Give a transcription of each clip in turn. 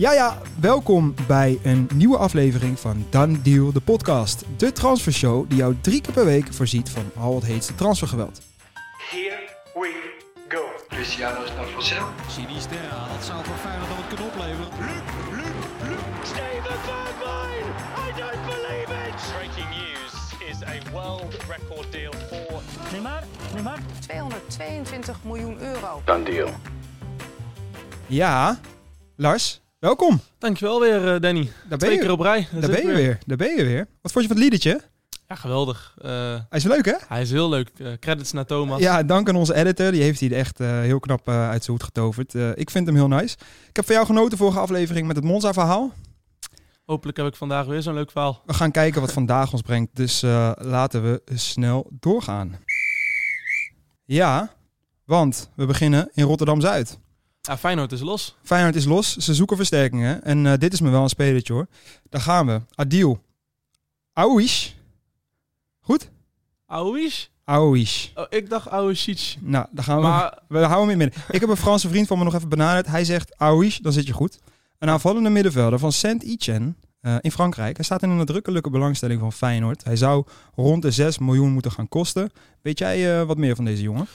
Ja, ja, welkom bij een nieuwe aflevering van Done Deal, de podcast. De transfershow die jou drie keer per week voorziet van al het heetste transfergeweld. Here we go. Cristiano is naar sale. Sinisterra, dat zou voor Feyenoord nog wat kunnen opleveren. Steven Bergwijn! I don't believe it! Breaking news is a world record deal for Neymar, Neymar. 222 miljoen euro. Done deal. Ja, Lars, welkom. Dankjewel weer, eh, Danny. Daar ben Twee je, keer op rij. daar ben je weer. Daar ben je weer. Wat vond je van het liedertje? Ja, geweldig. Eh, Hij is leuk, hè? hij is heel leuk. Eh, credits naar Thomas. Ja, dank aan onze editor. Die heeft hij er echt heel knap uit zijn hoed getoverd. Ik vind hem heel nice. Ik heb van jou genoten vorige aflevering met het Monza-verhaal. Hopelijk heb ik vandaag weer zo'n leuk verhaal. We gaan kijken wat vandaag ons brengt. Dus laten we snel doorgaan. Ja, want we beginnen in Rotterdam-Zuid. Ja, Feyenoord is los. Feyenoord is los. Ze zoeken versterkingen. En eh, dit is me wel een spelertje hoor. Daar gaan we. Adil. Aouish. Goed? Aouish? Aouish. Oh, ik dacht Aouish. Nou, daar gaan we. Maar We houden hem in midden. Ik heb een Franse vriend van me nog even benaderd. Hij zegt Aouish, dan zit je goed. Een aanvallende middenvelder van Saint-Etienne eh, in Frankrijk. Hij staat in een nadrukkelijke belangstelling van Feyenoord. Hij zou rond de 6 miljoen moeten gaan kosten. Weet jij eh, wat meer van deze jongen?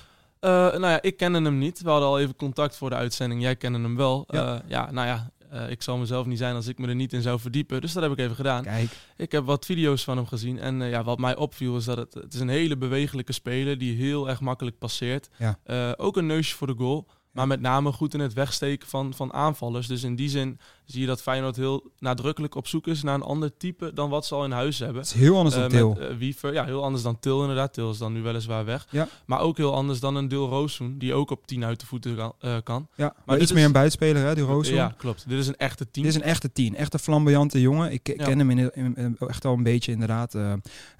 Eh, nou ja, ik kende hem niet. We hadden al even contact voor de uitzending. Jij kende hem wel. Ja. Ja, ja nou ja. eh, ik zal mezelf niet zijn als ik me er niet in zou verdiepen. Dus dat heb ik even gedaan. Kijk. Ik heb wat video's van hem gezien. En eh, ja, wat mij opviel is dat het, het is een hele bewegelijke speler die heel erg makkelijk passeert. Ja. Eh, ook een neusje voor de goal. Maar met name goed in het wegsteken van, van aanvallers. Dus in die zin zie je dat Feyenoord heel nadrukkelijk op zoek is naar een ander type dan wat ze al in huis hebben. Het is heel anders dan Eh, Til. met, eh, Wiever, ja, heel anders dan Til inderdaad. Til is dan nu weliswaar weg. Ja. Maar ook heel anders dan een Deel Roossoen, die ook op 10 uit de voeten kan. eh, kan. ja, maar dit iets is- meer een buitenspeler, hè, die Roos. Ja, klopt. Dit is een echte 10. Dit is een echte tien. Echt een flamboyante jongen. Ik ik Ja. ken hem in, in- in- echt al een beetje inderdaad.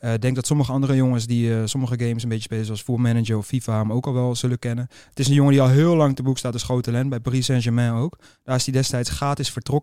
Ik denk dat sommige andere jongens die sommige games een beetje spelen, zoals Full Manager of FIFA, hem ook al wel zullen kennen. Het is een jongen die al heel lang te boek staat als groot talent. Bij Paris Saint-Germain ook. Daar is hij destijds gratis vertrokken.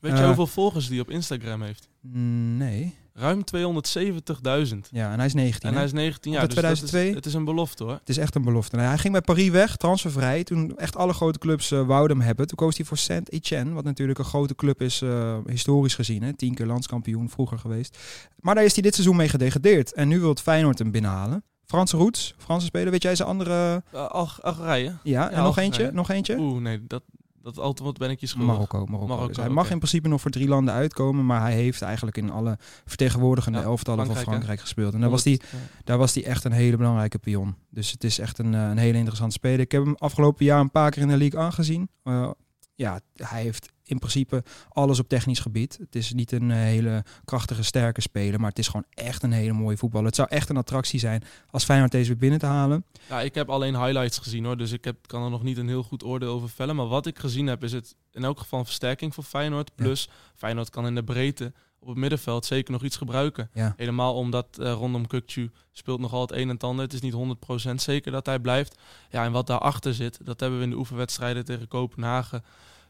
Weet je eh, hoeveel volgers die op Instagram heeft? Mm, Nee. Ruim 270.000. Ja, en hij is 19. En hè? hij is 19 Op jaar, dus dat 2002? is, het is een belofte hoor. Het is echt een belofte. Nou hij ging bij Paris weg, transfervrij. Toen echt alle grote clubs eh wouden hem hebben. Toen koos hij voor Saint-Etienne, wat natuurlijk een grote club is, eh, historisch gezien. Hè? Tien keer landskampioen vroeger geweest. Maar daar is hij dit seizoen mee gedegradeerd. En nu wil het Feyenoord hem binnenhalen. Franse roots, Franse speler. Weet jij zijn andere... Uh, Algerije? Ja, en Ja, nog Algerije. eentje? Nog eentje? Oeh, nee, dat, dat antwoord ben ik je schuldig. Marokko, Marokko. Marokko, Dus hij mag in principe nog voor drie landen uitkomen, maar hij heeft eigenlijk in alle vertegenwoordigende Ja, elftallen van Frankrijk, hè? Gespeeld. En daar was, hij, Ja. daar was hij echt een hele belangrijke pion. Dus het is echt een, eh, een hele interessante speler. Ik heb hem afgelopen jaar een paar keer in de league aangezien. Eh, ja, hij heeft in principe alles op technisch gebied. Het is niet een eh, hele krachtige, sterke speler, maar het is gewoon echt een hele mooie voetballer. Het zou echt een attractie zijn als Feyenoord deze weer binnen te halen. Ja, ik heb alleen highlights gezien hoor, dus ik heb, kan er nog niet een heel goed oordeel over vellen. Maar wat ik gezien heb, is het in elk geval een versterking voor Feyenoord. Plus, Feyenoord kan in de breedte op het middenveld zeker nog iets gebruiken. Ja. Helemaal omdat eh, rondom Kukcu speelt nogal het een en het ander. Het is niet 100% zeker dat hij blijft. Ja, en wat daarachter zit, dat hebben we in de oefenwedstrijden tegen Kopenhagen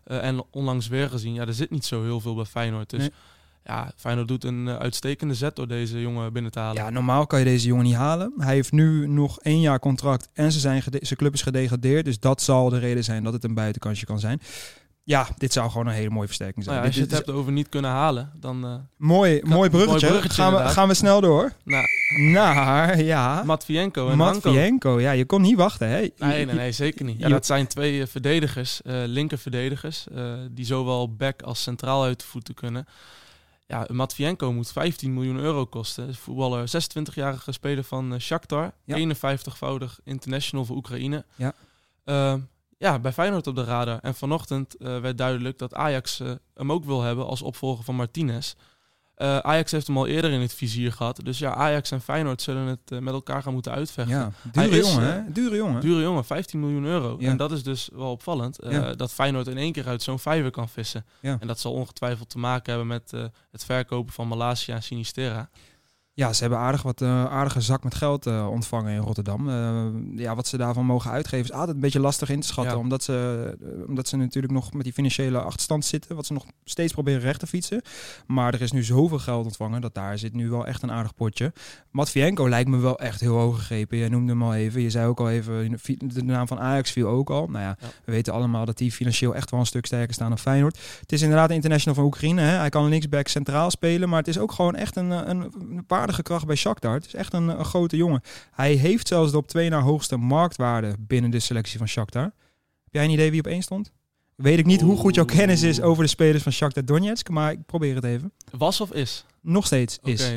eh, en onlangs weer gezien. Ja, er zit niet zo heel veel bij Feyenoord. Dus Nee. ja, Feyenoord doet een eh, uitstekende zet door deze jongen binnen te halen. Ja, normaal kan je deze jongen niet halen. Hij heeft nu nog één jaar contract en ze zijn zijn club is gedegradeerd. Dus dat zal de reden zijn dat het een buitenkansje kan zijn. Ja, dit zou gewoon een hele mooie versterking zijn. Nou ja, als je het hebt over niet kunnen halen, dan... eh mooi, mooi bruggetje. mooi bruggetje gaan, we, gaan we snel door nou, naar, ja, Matvienko en. Matvienko. Ja, je kon niet wachten, hè? Nee, nee, nee, zeker niet. Ja, dat zijn twee eh, verdedigers, eh linker verdedigers, die zowel back als centraal uit de voeten kunnen. Ja, Matvienko moet 15 miljoen euro kosten. Voetballer, 26-jarige speler van Shakhtar, Ja. 51-voudig international voor Oekraïne. Ja. Ja, bij Feyenoord op de radar. En vanochtend eh, werd duidelijk dat Ajax eh, hem ook wil hebben als opvolger van Martinez. Eh, Ajax heeft hem al eerder in het vizier gehad. Dus ja, Ajax en Feyenoord zullen het met elkaar gaan moeten uitvechten. Ja, dure is, jongen, hè? Dure jongen. Dure jongen, 15 miljoen euro. Ja. En dat is dus wel opvallend. Ja. Dat Feyenoord in één keer uit zo'n vijver kan vissen. Ja. En dat zal ongetwijfeld te maken hebben met het verkopen van Malasia en Sinisterra. Ja, ze hebben aardig wat eh, aardige zak met geld eh, ontvangen in Rotterdam. Eh, ja, wat ze daarvan mogen uitgeven is altijd een beetje lastig in te schatten. Ja. Omdat, ze, omdat ze natuurlijk nog met die financiële achterstand zitten. Wat ze nog steeds proberen recht te fietsen. Maar er is nu zoveel geld ontvangen dat daar zit nu wel echt een aardig potje. Matvienko lijkt me wel echt heel hoog gegrepen. Jij noemde hem al even. Je zei ook al even, de naam van Ajax viel ook al. Nou ja, Ja. we weten allemaal dat die financieel echt wel een stuk sterker staan dan Feyenoord. Het is inderdaad de international van Oekraïne. Hè? Hij kan linksback centraal spelen, maar het is ook gewoon echt een, een, een waardige kracht bij Shakhtar. Het is echt een, een grote jongen. Hij heeft zelfs de op twee na hoogste marktwaarde binnen de selectie van Shakhtar. Heb jij een idee wie op één stond? Weet ik niet hoe goed jouw kennis is over de spelers van Shakhtar Donetsk, maar ik probeer het even. Was of is? Nog steeds is.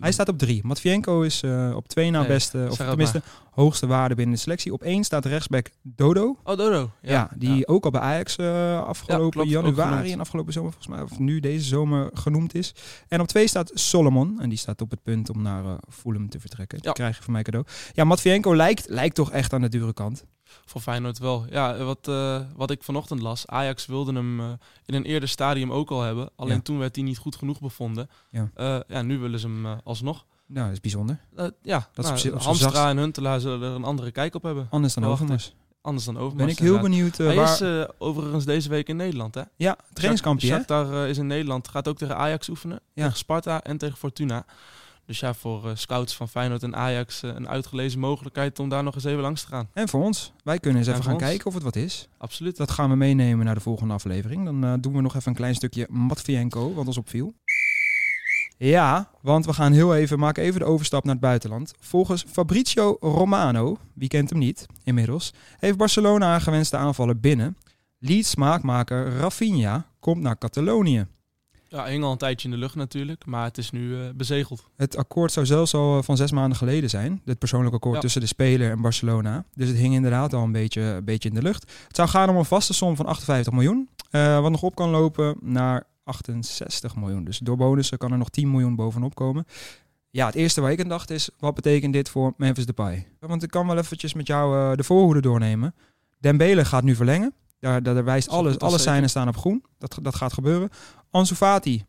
Hij staat op drie. Matvienko is eh, op twee na Nee, beste, of tenminste hoogste waarde binnen de selectie. Op één staat rechtsback Dodo. Oh, Dodo. Ja, die ook al bij Ajax eh, afgelopen klopt, januari en afgelopen zomer volgens mij, of nu deze zomer genoemd is. En op twee staat Solomon. En die staat op het punt om naar eh Fulham te vertrekken. Die Ja. krijg je van mij cadeau. Ja, Matvienko lijkt, lijkt toch echt aan de dure kant. Voor Feyenoord wel. Ja, wat, eh, wat ik vanochtend las. Ajax wilde hem eh, in een eerder stadium ook al hebben. Alleen Ja. toen werd hij niet goed genoeg bevonden. Ja. Eh, ja, nu willen ze hem alsnog. Nou, dat is bijzonder. Ja, Dat is nou, op Hamstra zacht. en Huntelaar zullen er een andere kijk op hebben. Anders dan Overmars. Anders dan Overmars. Ben ik heel inderdaad. benieuwd Hij waar... is overigens deze week in Nederland, hè? ja, trainingskampje? Shakhtar eh, is in Nederland. Gaat ook tegen Ajax oefenen. Ja. Tegen Sparta en tegen Fortuna. Dus ja, voor eh, scouts van Feyenoord en Ajax eh, een uitgelezen mogelijkheid om daar nog eens even langs te gaan. En voor ons. Wij kunnen eens En even gaan ons. kijken of het wat is. Absoluut. Dat gaan we meenemen naar de volgende aflevering. Dan eh, doen we nog even een klein stukje Matvienko, wat ons opviel. Ja, want we gaan heel even, maken even de overstap naar het buitenland. Volgens Fabrizio Romano, wie kent hem niet inmiddels, heeft Barcelona haar gewenste aanvaller binnen. Leeds smaakmaker Rafinha komt naar Catalonië. Ja, hing al een tijdje in de lucht natuurlijk, maar het is nu eh, bezegeld. Het akkoord zou zelfs al eh, van zes maanden geleden zijn. Het persoonlijk akkoord Ja. tussen de speler en Barcelona. Dus het hing inderdaad al een beetje, een beetje in de lucht. Het zou gaan om een vaste som van 58 miljoen. eh, wat nog op kan lopen naar 68 miljoen. Dus door bonussen kan er nog 10 miljoen bovenop komen. Ja, het eerste waar ik aan dacht is, wat betekent dit voor Memphis Depay? Want ik kan wel eventjes met jou de voorhoede doornemen. Dembele gaat nu verlengen. Daar, daar wijst alles, alle seinen staan op groen. Dat, dat gaat gebeuren. Ansu Fati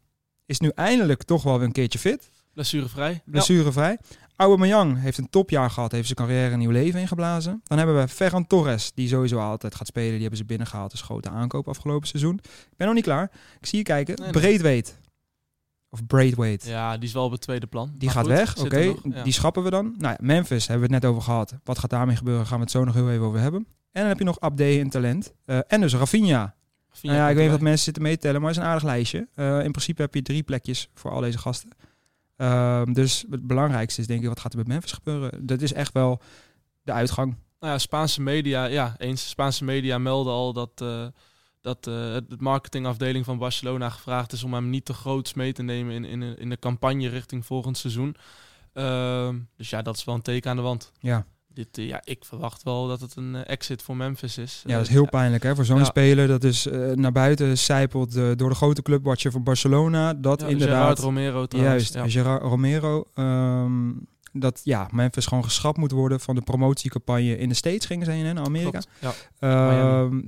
is nu eindelijk toch wel weer een keertje fit Blessurevrij. blessurevrij. Aubameyang heeft een topjaar gehad, heeft zijn carrière een nieuw leven ingeblazen. Dan hebben we Ferran Torres, die sowieso altijd gaat spelen. Die hebben ze binnengehaald, dus grote aankoop afgelopen seizoen. Ik ben nog niet klaar. Ik zie je kijken. Nee, nee. Braithwaite. Of Braithwaite. Ja, die is wel op het tweede plan. Die Maar gaat goed, weg, oké. ja. Die schrappen we dan. Nou ja, Memphis hebben we het net over gehad. Wat gaat daarmee gebeuren, gaan we het zo nog heel even over hebben. En dan heb je nog Abde in talent. Eh, en dus Rafinha. Nou ja, je ik weet niet of mensen zitten mee te tellen, maar het is een aardig lijstje. Eh, in principe heb je drie plekjes voor al deze gasten. Ehm, dus het belangrijkste is denk ik, wat gaat er met Memphis gebeuren? Dat is echt wel de uitgang. Nou ja, Spaanse media, ja, eens. Spaanse media melden al dat, eh dat eh, het- de marketingafdeling van Barcelona gevraagd is om hem niet te groots mee te nemen in, in, in de campagne richting volgend seizoen. Ehm, dus ja, dat is wel een teken aan de wand. Ja, Dit, eh, ja, ik verwacht wel dat het een eh, exit voor Memphis is. ja dat is Eh, heel pijnlijk hè, voor zo'n Ja. speler. Dat is eh, naar buiten zijpelt eh, door de grote clubwatcher van Barcelona. Dat ja, inderdaad... Gerard Romero trouwens. Juist. Gerard Romero. ehm, dat ja, Memphis gewoon geschrapt moet worden van de promotiecampagne in de States gingen ze heen hè, naar Amerika. Ehm,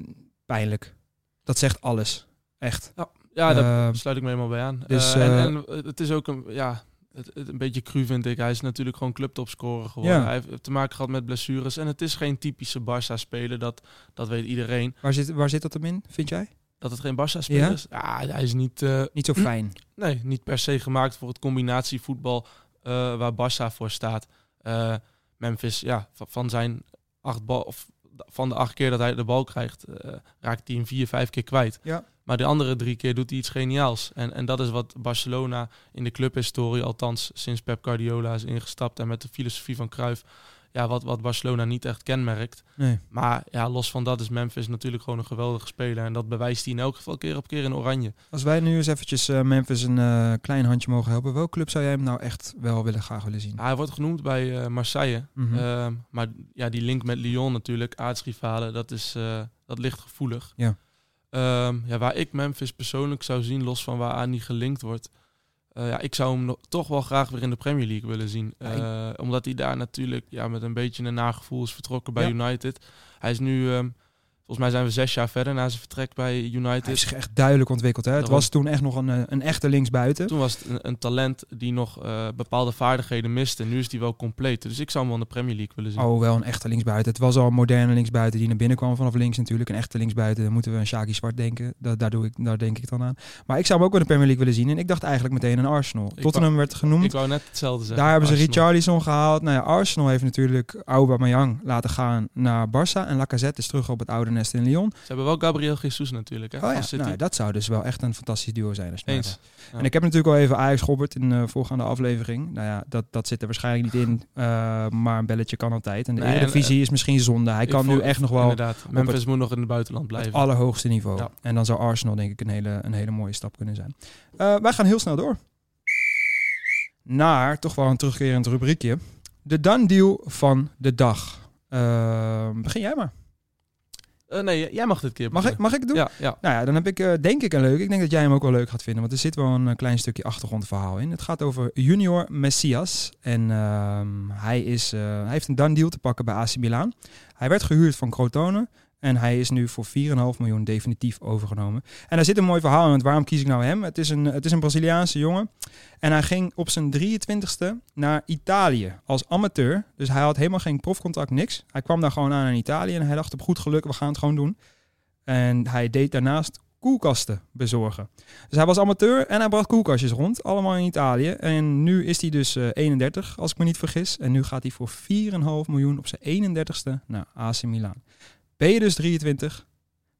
pijnlijk. Dat zegt alles. Echt. ja daar Ehm, sluit ik me helemaal bij aan. dus, Eh, en, eh, en het is ook een, ja, het, het- een beetje cru vind ik. Hij is natuurlijk gewoon clubtopscorer geworden. Ja. Hij heeft te maken gehad met blessures. En het is geen typische Barça-speler. Dat, dat weet iedereen. waar, zit, waar zit dat hem in, vind jij? Dat het geen Barça-speler Ja? is. Ja, hij is niet, eh, Niet zo fijn. nee, niet per se gemaakt voor het combinatievoetbal eh, waar Barça voor staat. Eh, Memphis, ja, van, van zijn acht bal, of van de acht keer dat hij de bal krijgt, eh, raakt hij hem vier, vijf keer kwijt. Ja. Maar de andere drie keer doet hij iets geniaals. En, en dat is wat Barcelona in de clubhistorie, althans sinds Pep Guardiola is ingestapt en met de filosofie van Cruyff, ja, wat, wat Barcelona niet echt kenmerkt. Nee. Maar ja, los van dat is Memphis natuurlijk gewoon een geweldige speler. En dat bewijst hij in elk geval keer op keer in oranje. Als wij nu eens eventjes eh, Memphis een eh, klein handje mogen helpen, welke club zou jij hem nou echt wel willen graag willen zien? Hij wordt genoemd bij eh, Marseille. Mhm. Ehm, maar ja, die link met Lyon natuurlijk, aardsrivalen, dat, is, dat ligt gevoelig. Ja. Ehm, ja, waar ik Memphis persoonlijk zou zien, los van waar aan die gelinkt wordt. Eh, ja, ik zou hem nog, toch wel graag weer in de Premier League willen zien. Ja, ik- Eh, omdat hij daar natuurlijk ja, met een beetje een nagevoel is vertrokken bij Ja. United. Hij is nu, ehm, volgens mij zijn we zes jaar verder na zijn vertrek bij Hij heeft United. zich echt duidelijk ontwikkeld. Hè? Het was toen echt nog een, eh, een echte linksbuiten. Toen was het een, een talent die nog eh, bepaalde vaardigheden miste. Nu is die wel compleet. Dus ik zou hem wel in de Premier League willen zien. Oh, wel een echte linksbuiten. Het was al een moderne linksbuiten die naar binnen kwam vanaf links natuurlijk. Een echte linksbuiten, dan moeten we aan Shaki Zwart denken. Da daar, doe ik, daar denk ik dan aan. Maar ik zou hem ook in de Premier League willen zien. En ik dacht eigenlijk meteen aan Arsenal. Ik Tottenham werd genoemd. Ik wou net hetzelfde zeggen. Daar hebben ze Arsenal. Richarlison gehaald. Nou ja, Arsenal heeft natuurlijk Aubameyang laten gaan naar Barça. En Lacazette is terug op het oude in Lyon. Ze hebben wel Gabriel Jesus natuurlijk. Hè, Oh ja, nou, dat zou dus wel echt een fantastisch duo zijn. Als Eens. Ja. En ik heb natuurlijk al even Ajax gehobberd in de voorgaande aflevering. Nou ja, dat, dat zit er waarschijnlijk niet in. eh, maar een belletje kan altijd. En de Nee, en, Eredivisie is misschien zonde. Hij kan nu echt nog wel Inderdaad. Memphis moet nog in het buitenland het blijven. allerhoogste niveau. Ja. En dan zou Arsenal denk ik een hele, een hele mooie stap kunnen zijn. Eh, wij gaan heel snel door. Naar toch wel een terugkerend rubriekje. De done deal van de dag. Eh, begin jij maar. Eh, nee, jij mag dit keer Mag ik, mag ik het doen? Ja, ja. Nou ja, dan heb ik eh, denk ik een leuk. Ik denk dat jij hem ook wel leuk gaat vinden. Want er zit wel een eh, klein stukje achtergrondverhaal in. Het gaat over Junior Messias. En ehm, hij, is, hij heeft een done deal te pakken bij AC Milan. Hij werd gehuurd van Crotone. En hij is nu voor 4,5 miljoen definitief overgenomen. En daar zit een mooi verhaal in. Want waarom kies ik nou hem? Het is een, het is een Braziliaanse jongen. En hij ging op zijn 23ste naar Italië als amateur. Dus hij had helemaal geen profcontract, niks. Hij kwam daar gewoon aan in Italië. En hij dacht op goed geluk, we gaan het gewoon doen. En hij deed daarnaast koelkasten bezorgen. Dus hij was amateur en hij bracht koelkastjes rond. Allemaal in Italië. En nu is hij dus eh, 31, als ik me niet vergis. En nu gaat hij voor 4,5 miljoen op zijn 31ste naar AC Milan. Ben je dus 23?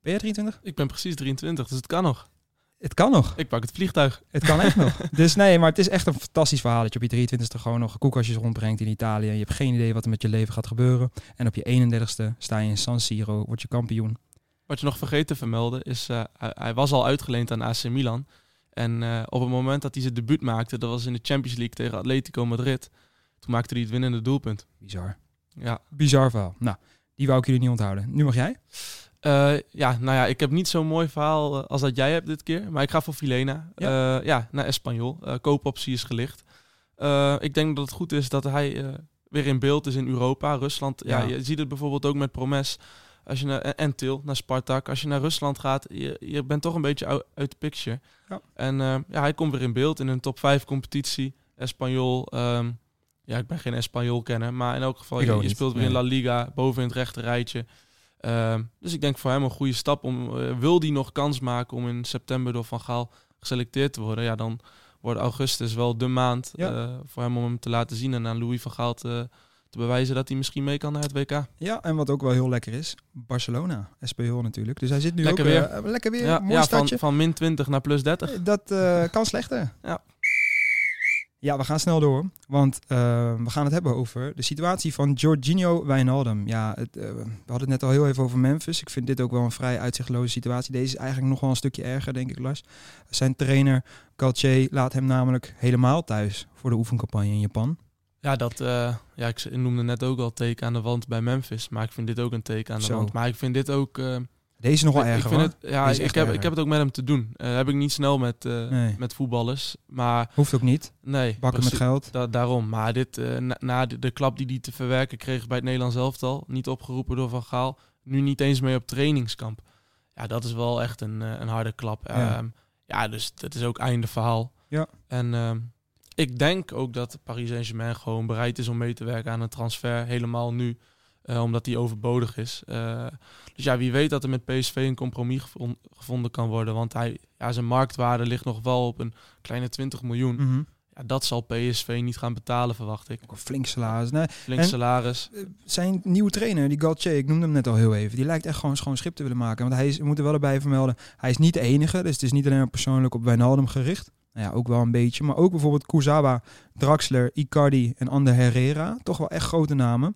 Ben je 23? Ik ben precies 23, dus het kan nog. Het kan nog. Ik pak het vliegtuig. Het kan echt nog. Dus nee, maar het is echt een fantastisch verhaal dat je op je 23ste gewoon nog koelkastjes rondbrengt in Italië. Je hebt geen idee wat er met je leven gaat gebeuren. En op je 31ste sta je in San Siro, word je kampioen. Wat je nog vergeten te vermelden is, eh, hij, hij was al uitgeleend aan AC Milan. En eh, op het moment dat hij zijn debuut maakte, dat was in de Champions League tegen Atletico Madrid. Toen maakte hij het winnende doelpunt. Bizar. Ja, Bizar verhaal. Nou, die wou ik jullie niet onthouden. Nu mag jij. Eh, ja, nou ja, ik heb niet zo'n mooi verhaal eh, als dat jij hebt dit keer. Maar ik ga voor Filena. Ja. Ja, ja naar Espanyol. Eh, koopoptie is gelicht. Ik denk dat het goed is dat hij weer in beeld is in Europa. Rusland, ja. Ja. je ziet het bijvoorbeeld ook met Promes. Als je naar, en- Til, naar Spartak. Als je naar Rusland gaat, je, je bent toch een beetje uit, de picture. Ja. En ja, hij komt weer in beeld in een top 5 competitie. Espanyol. ehm, ja, ik ben geen Espanyol kenner. Maar in elk geval, je, speelt weer in. La Liga. Boven in het rechte rijtje. Ehm, dus ik denk voor hem een goede stap. Om, eh, wil die nog kans maken om in september door Van Gaal geselecteerd te worden? Ja, dan wordt augustus wel de maand Ja. eh, voor hem om hem te laten zien. En aan Louis van Gaal te, te bewijzen dat hij misschien mee kan naar het WK. Ja, en wat ook wel heel lekker is, Barcelona, Espanyol natuurlijk. Dus hij zit nu Lekker ook weer. eh, lekker weer, Ja, mooi ja van, stadje. van min 20 naar plus 30. Eh, Dat kan slechter. Ja. Ja, we gaan snel door, want eh, we gaan het hebben over de situatie van Jorginho Wijnaldum. Ja, het, eh, we hadden het net al heel even over Memphis. Ik vind dit ook wel een vrij uitzichtloze situatie. Deze is eigenlijk nog wel een stukje erger, denk ik, Lars. Zijn trainer Galtier laat hem namelijk helemaal thuis voor de oefencampagne in Japan. Ja, dat, eh, ja, ik noemde net ook al teken aan de wand bij Memphis. Maar ik vind dit ook een teken aan de Zo. wand. Maar ik vind dit ook... Deze is nog wel ik erger, vind hoor. het, ja, ik heb, erger. ik heb het ook met hem te doen. Eh heb ik niet snel met, eh, Nee. met voetballers. Maar Hoeft ook niet. nee. Bakken met geld. Da- daarom. Maar dit, eh, na, na de, de klap die hij te verwerken kreeg bij het Nederlands elftal, niet opgeroepen door Van Gaal, nu niet eens mee op trainingskamp. Ja, dat is wel echt een, een harde klap. Ja. Ja. ja, dus dat is ook einde verhaal. Ja. En ehm, ik denk ook dat Paris Saint-Germain gewoon bereid is om mee te werken aan een transfer, helemaal nu. Eh, omdat die overbodig is. Eh, dus ja, wie weet dat er met PSV een compromis gevon- gevonden kan worden. Want hij, ja, zijn marktwaarde ligt nog wel op een kleine 20 miljoen. Mhm. Ja, dat zal PSV niet gaan betalen, verwacht ik. Ook een flink salaris. Nee, Flink En- salaris. zijn nieuwe trainer, die Galtier, ik noemde hem net al heel even, die lijkt echt gewoon schoon schip te willen maken. Want hij is, we moeten wel erbij vermelden, hij is niet de enige. Dus het is niet alleen maar persoonlijk op Wijnaldum gericht. Nou ja, ook wel een beetje. Maar ook bijvoorbeeld Kurzawa, Draxler, Icardi en Ander Herrera. Toch wel echt grote namen.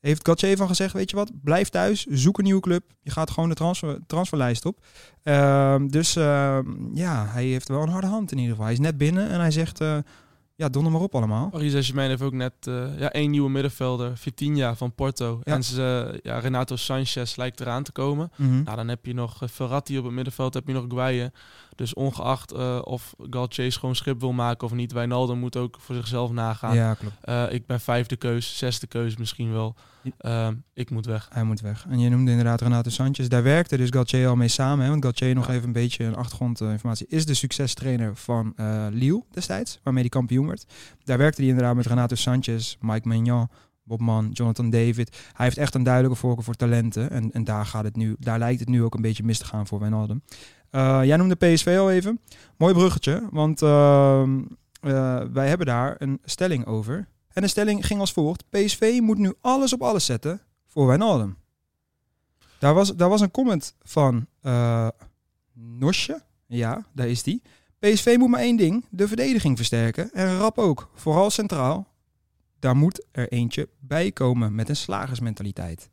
Heeft Galtier van gezegd, weet je wat, blijf thuis, zoek een nieuwe club. Je gaat gewoon de transfer, transferlijst op. Ehm, dus ehm, ja, hij heeft wel een harde hand in ieder geval. Hij is net binnen en hij zegt, eh, ja, donder maar op allemaal. Paris Saint-Germain heeft ook net eh, ja, één nieuwe middenvelder, Vitinha van Porto. Ja. En ze, ja, Renato Sanchez lijkt eraan te komen. Mhm. Nou, dan heb je nog eh, Verratti op het middenveld, heb je nog Guaye. Dus ongeacht eh, of Galtier gewoon schip wil maken of niet, Wijnaldum moet ook voor zichzelf nagaan. Ja, klopt. Ik ben vijfde keus, zesde keus misschien wel. Ehm, ik moet weg. Hij moet weg. En je noemde inderdaad Renato Sanchez. Daar werkte dus Galtier al mee samen. Hè? Want Galtier, nog even een beetje een achtergrondinformatie, is de succestrainer van Lille destijds, waarmee hij kampioen Daar werkte hij inderdaad met Renato Sanchez, Mike Maignan, Bob Mann, Jonathan David. Hij heeft echt een duidelijke voorkeur voor talenten. En, en daar, gaat het nu, daar lijkt het nu ook een beetje mis te gaan voor Wijnaldum. Eh, jij noemde PSV al even. Mooi bruggetje, want ehm, eh, wij hebben daar een stelling over. En de stelling ging als volgt. PSV moet nu alles op alles zetten voor Wijnaldum. Daar was, daar was een comment van eh Nosje. Ja, daar is die. PSV moet maar één ding. De verdediging versterken. En rap ook. Vooral centraal. Daar moet er eentje bij komen met een slagersmentaliteit.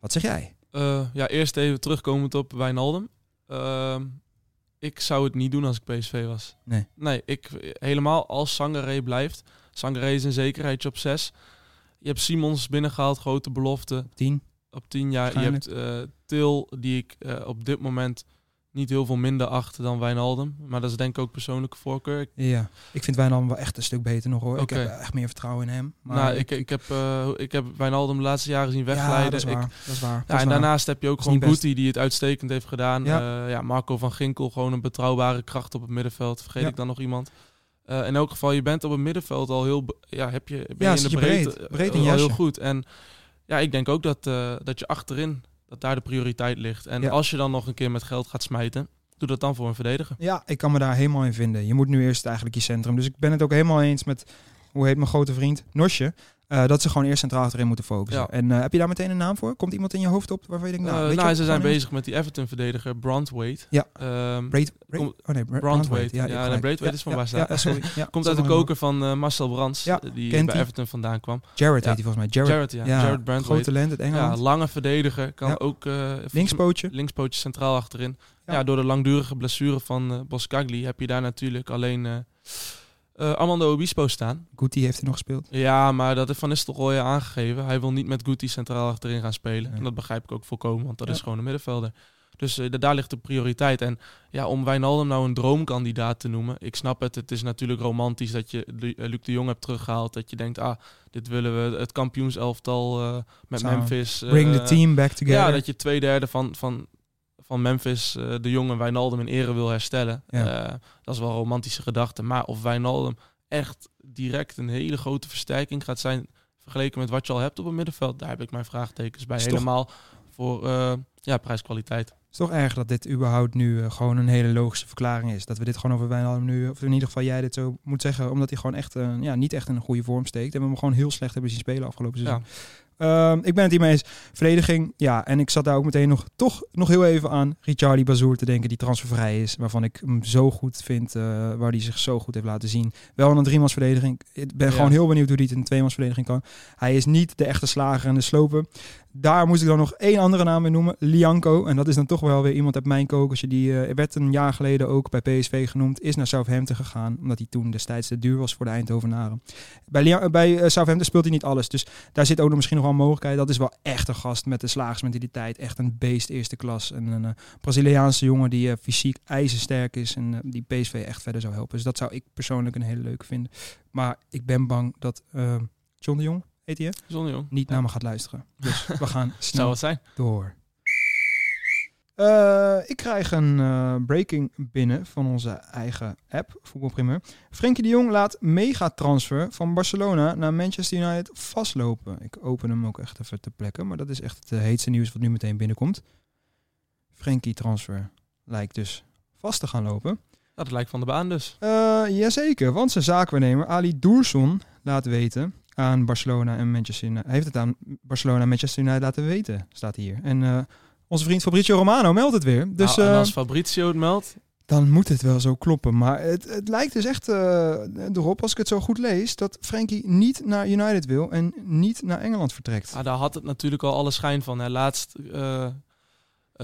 Wat zeg jij? Eh, ja, eerst even terugkomend op Wijnaldum. Ehm, ik zou het niet doen als ik PSV was. Nee. Nee, ik, helemaal als Sangaré blijft. Sangaré is een zekerheidje op 6. Je hebt Simons binnengehaald, grote belofte. 10. Op 10 jaar. Je hebt eh, Til, die ik eh, op dit moment niet heel veel minder acht dan Wijnaldum. Maar dat is denk ik ook persoonlijke voorkeur. Ik, Ja, ik vind Wijnaldum wel echt een stuk beter nog hoor. Ik heb echt meer vertrouwen in hem. Maar nou, ik, ik, heb, eh, ik heb Wijnaldum de laatste jaren zien wegglijden. Ja, dat is Ik- waar. dat is waar. dat Ja, is en waar. daarnaast heb je ook gewoon. Guti die het uitstekend heeft gedaan. Ja. Ja. ja, Marco van Ginkel, gewoon een betrouwbare kracht op het middenveld. Vergeet Ja. ik dan nog iemand? Eh, in elk geval, je bent op het middenveld al heel... Ja, heb je, ben Ja, je in de je breedte breed. eh, Breed in al heel goed. En ja, ik denk ook dat, eh, dat je achterin, dat daar de prioriteit ligt. En Ja. als je dan nog een keer met geld gaat smijten, doe dat dan voor een verdediger. Ja, ik kan me daar helemaal in vinden. Je moet nu eerst eigenlijk je centrum. Dus ik ben het ook helemaal eens met, hoe heet mijn grote vriend, Nosje. Eh, dat ze gewoon eerst centraal achterin moeten focussen. Ja. En eh, heb je daar meteen een naam voor? Komt iemand in je hoofd op waarvan je denkt, nou, weet je nou ze zijn bezig met die Everton-verdediger, Brandweight. Ja. Braid, Braid- Kom- oh nee, Bra-. Ja, Ja. Braithwaite is van ja, waar ja, ja, sorry. Ja, Komt uit de koker van eh, Marcel Brands, Ja, eh, die kent bij. Everton vandaan kwam. Jared Ja. heet hij volgens mij. Jared, Jared, ja. Jared groot Brandweight. talent uit Ja, Engeland. lange verdediger. Kan Ja. ook eh, Linkspootje. linkspootje centraal achterin. Ja. Ja. door de langdurige blessure van eh Boskagli heb je daar natuurlijk alleen eh, Armando Obispo staan. Guti heeft hij nog gespeeld. Ja, maar dat heeft Van Nistelrooy aangegeven. Hij wil niet met Guti centraal achterin gaan spelen. En dat begrijp ik ook volkomen, want dat Ja. is gewoon een middenvelder. Dus eh, da- daar ligt de prioriteit. En ja, om Wijnaldum nou een droomkandidaat te noemen. Ik snap het, het is natuurlijk romantisch dat je eh, Luc de Jong hebt teruggehaald. Dat je denkt, ah, dit willen we, het kampioenselftal met Samen. Memphis. Bring the team back together. ja, dat je twee derde van, van, van Memphis, eh, de jonge Wijnaldum in ere wil herstellen. Ja. Eh, dat is wel een romantische gedachte. Maar of Wijnaldum echt direct een hele grote versterking gaat zijn... vergeleken met wat je al hebt op het middenveld... daar heb ik mijn vraagtekens bij. Toch- Helemaal voor eh, ja, prijskwaliteit. Het is toch erg dat dit überhaupt nu gewoon een hele logische verklaring is. Dat we dit gewoon over Wijnaldum nu, of in ieder geval jij dit zo moet zeggen, omdat hij gewoon echt ja, niet echt in een goede vorm steekt. En we hem gewoon heel slecht hebben zien spelen afgelopen seizoen. Ja. Ehm, ik ben het hiermee eens. Verdediging, ja. En ik zat daar ook meteen nog, toch nog heel even aan Richarli Bazoer te denken, die transfervrij is. Waarvan ik hem zo goed vind, eh, waar hij zich zo goed heeft laten zien. Wel in een driemans verdediging. Ik ben Ja. gewoon heel benieuwd hoe hij het in een tweemans verdediging kan. Hij is niet de echte slager en de sloper. Daar moest ik dan nog één andere naam in noemen. Lianco. En dat is dan toch wel weer iemand uit mijn kokertje. Die eh, werd een jaar geleden ook bij PSV genoemd. Is naar Southampton gegaan. Omdat hij toen destijds te duur was voor de Eindhovenaren. Bij, Lian- bij eh, Southampton speelt hij niet alles. Dus daar zit ook nog misschien nog wel mogelijkheid. Dat is wel echt een gast met de slagersmentaliteit. Echt een beest eerste klas. En een eh, Braziliaanse jongen die eh, fysiek ijzersterk is. En eh, die PSV echt verder zou helpen. Dus dat zou ik persoonlijk een hele leuke vinden. Maar ik ben bang dat John de Jong, heet hij hè? Zonder jong. niet Ja. naar me gaat luisteren. Dus we gaan snel het zijn. door. Eh, ik krijg een eh, breaking binnen van onze eigen app, Voetbalprimeur. Frenkie de Jong laat megatransfer van Barcelona naar Manchester United vastlopen. Ik open hem ook echt even ter plekke, maar dat is echt het eh, heetste nieuws wat nu meteen binnenkomt. Frenkie transfer lijkt dus vast te gaan lopen. Dat lijkt van de baan dus. Eh, jazeker, want zijn zaakwaarnemer Ali Doerson laat weten aan Barcelona en Manchester United. Hij heeft het aan Barcelona en Manchester United laten weten, staat hier. En onze vriend Fabrizio Romano meldt het weer. Dus Nou, en eh, als Fabrizio het meldt, dan moet het wel zo kloppen. Maar het, het lijkt dus echt eh, erop, als ik het zo goed lees, dat Frenkie niet naar United wil en niet naar Engeland vertrekt. ah, daar had het natuurlijk al alle schijn van. Hè. Laatst eh, eh,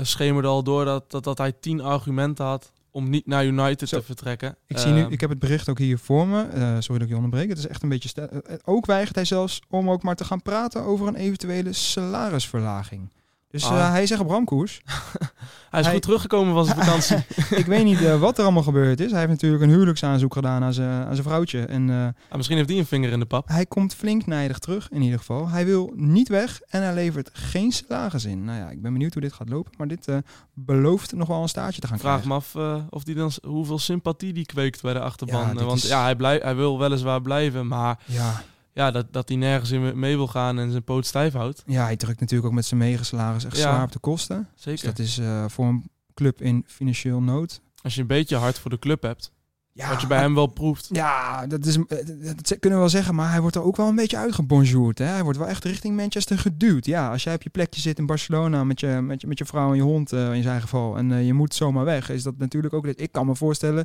schemerde al door dat, dat, dat hij tien argumenten had om niet naar United Zo. te vertrekken. Ik, zie nu, Ehm, ik heb het bericht ook hier voor me. Eh, sorry dat ik je onderbreek. Het is echt een beetje. eh, ook weigert hij zelfs om ook maar te gaan praten over een eventuele salarisverlaging. Dus Ah. eh, hij is echt op ramkoers. Hij is Hij- goed teruggekomen van zijn vakantie. ik weet niet eh, wat er allemaal gebeurd is. Hij heeft natuurlijk een huwelijksaanzoek gedaan aan zijn, aan zijn vrouwtje. En eh, Ah, misschien heeft hij een vinger in de pap. hij komt flink nijdig terug in ieder geval. Hij wil niet weg en hij levert geen salaris in. Nou ja, ik ben benieuwd hoe dit gaat lopen. Maar dit belooft nog wel een staartje te gaan vraag krijgen. me af of die dan, hoeveel sympathie die kweekt bij de achterban. Ja, Want is- ja, hij, blij, hij wil weliswaar blijven, maar Ja, ja, dat, dat hij nergens in mee wil gaan en zijn poot stijf houdt. ja, hij drukt natuurlijk ook met zijn megasalaris echt Ja. zwaar op de kosten. Dus Zeker. dat is eh, voor een club in financieel nood. Als je een beetje hard voor de club hebt, Ja, wat je bij hem wel proeft. Ja, dat, is, eh, dat kunnen we wel zeggen, maar hij wordt er ook wel een beetje uitgebonjourd. Hè? Hij wordt wel echt richting Manchester geduwd. Ja, als jij op je plekje zit in Barcelona met je, met je, met je vrouw en je hond eh, in zijn geval en je moet zomaar weg, is dat natuurlijk ook... Ik kan me voorstellen,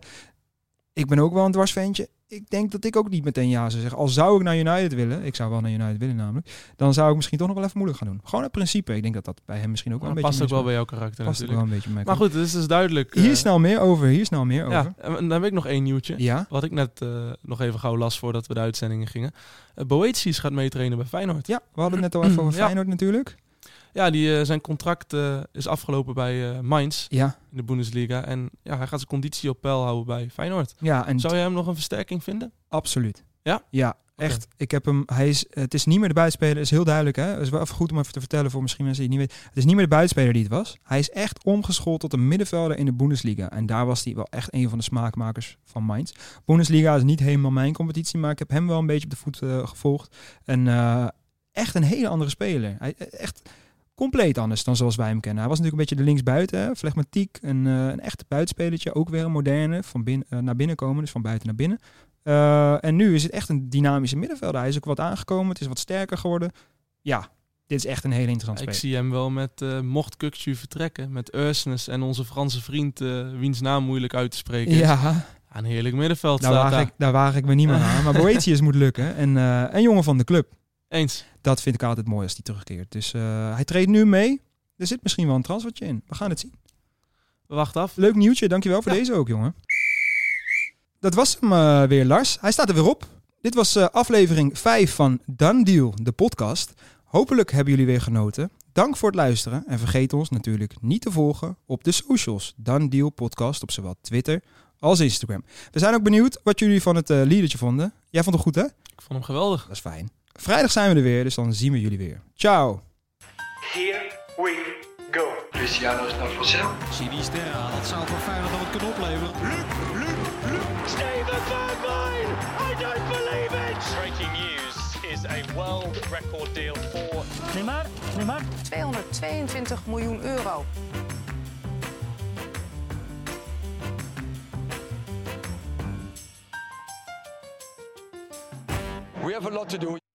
ik ben ook wel een dwarsventje. Ik denk dat ik ook niet meteen ja zou zeggen. Al zou ik naar United willen, ik zou wel naar United willen namelijk, dan zou ik misschien toch nog wel even moeilijk gaan doen. Gewoon het principe. Ik denk dat dat bij hem misschien ook wel een past ook beetje wel bij jouw karakter Past ook natuurlijk. wel een beetje bij. Maar goed, het is dus duidelijk. Hier eh, snel meer over, hier snel meer over. Ja, en dan heb ik nog één nieuwtje. Ja? Wat ik net eh, nog even gauw las voordat we de uitzendingen gingen. Uh, Boetius gaat meetrainen bij Feyenoord. Ja, we hadden het net al even over Ja. Feyenoord natuurlijk. Ja, die, eh, zijn contract eh, is afgelopen bij eh Mainz Ja, in de Bundesliga. En ja, hij gaat zijn conditie op peil houden bij Feyenoord. ja en Zou je hem nog een versterking vinden? Absoluut. Ja? Ja, echt. Ik heb hem. Hij is. Het is niet meer de buitenspeler. is heel duidelijk. Hè? Het is wel even goed om even te vertellen voor misschien mensen die het niet weten. Het is niet meer de buitenspeler die het was. Hij is echt omgeschoold tot een middenvelder in de Bundesliga. En daar was hij wel echt een van de smaakmakers van Mainz. Bundesliga is niet helemaal mijn competitie, maar ik heb hem wel een beetje op de voet gevolgd. En echt een hele andere speler. Hij echt compleet anders dan zoals wij hem kennen. Hij was natuurlijk een beetje de linksbuiten, flegmatiek, een, eh, een echte buitenspelertje. Ook weer een moderne, van binnen, eh, naar binnen komen, dus van buiten naar binnen. Eh, en nu is het echt een dynamische middenvelder. Hij is ook wat aangekomen, het is wat sterker geworden. Ja, dit is echt een hele interessante Ik speler. zie hem wel met, mocht Kukcu vertrekken, met Ursnes en onze Franse vriend, wiens naam moeilijk uit te spreken is. Ja, Een heerlijk middenveld daar staat waag, daar. ik, daar waag ik me niet meer aan. Maar Boetius moet lukken. En een jongen van de club. Eens. Dat vind ik altijd mooi als hij terugkeert. Dus eh, hij treedt nu mee. Er zit misschien wel een transfertje in. We gaan het zien. We wachten af. Leuk nieuwtje, dankjewel voor Ja. deze ook, jongen. Dat was hem eh, weer, Lars. Hij staat er weer op. Dit was eh, aflevering 5 van Done Deal, de podcast. Hopelijk hebben jullie weer genoten. Dank voor het luisteren. En vergeet ons natuurlijk niet te volgen op de socials. Done Deal Podcast op zowel Twitter als Instagram. We zijn ook benieuwd wat jullie van het liedertje vonden. Jij vond het goed, hè? Ik vond hem geweldig. Dat is fijn. Vrijdag zijn we er weer, dus dan zien we jullie weer. Ciao! Here we go. Cristiano is naar Vassel. Sinisterra, dat zou voor Feyenoord nog wat kunnen opleveren. Steven Bergwijn! I don't believe it! Breaking news is a world record deal for 222 miljoen euro. We have a lot to do.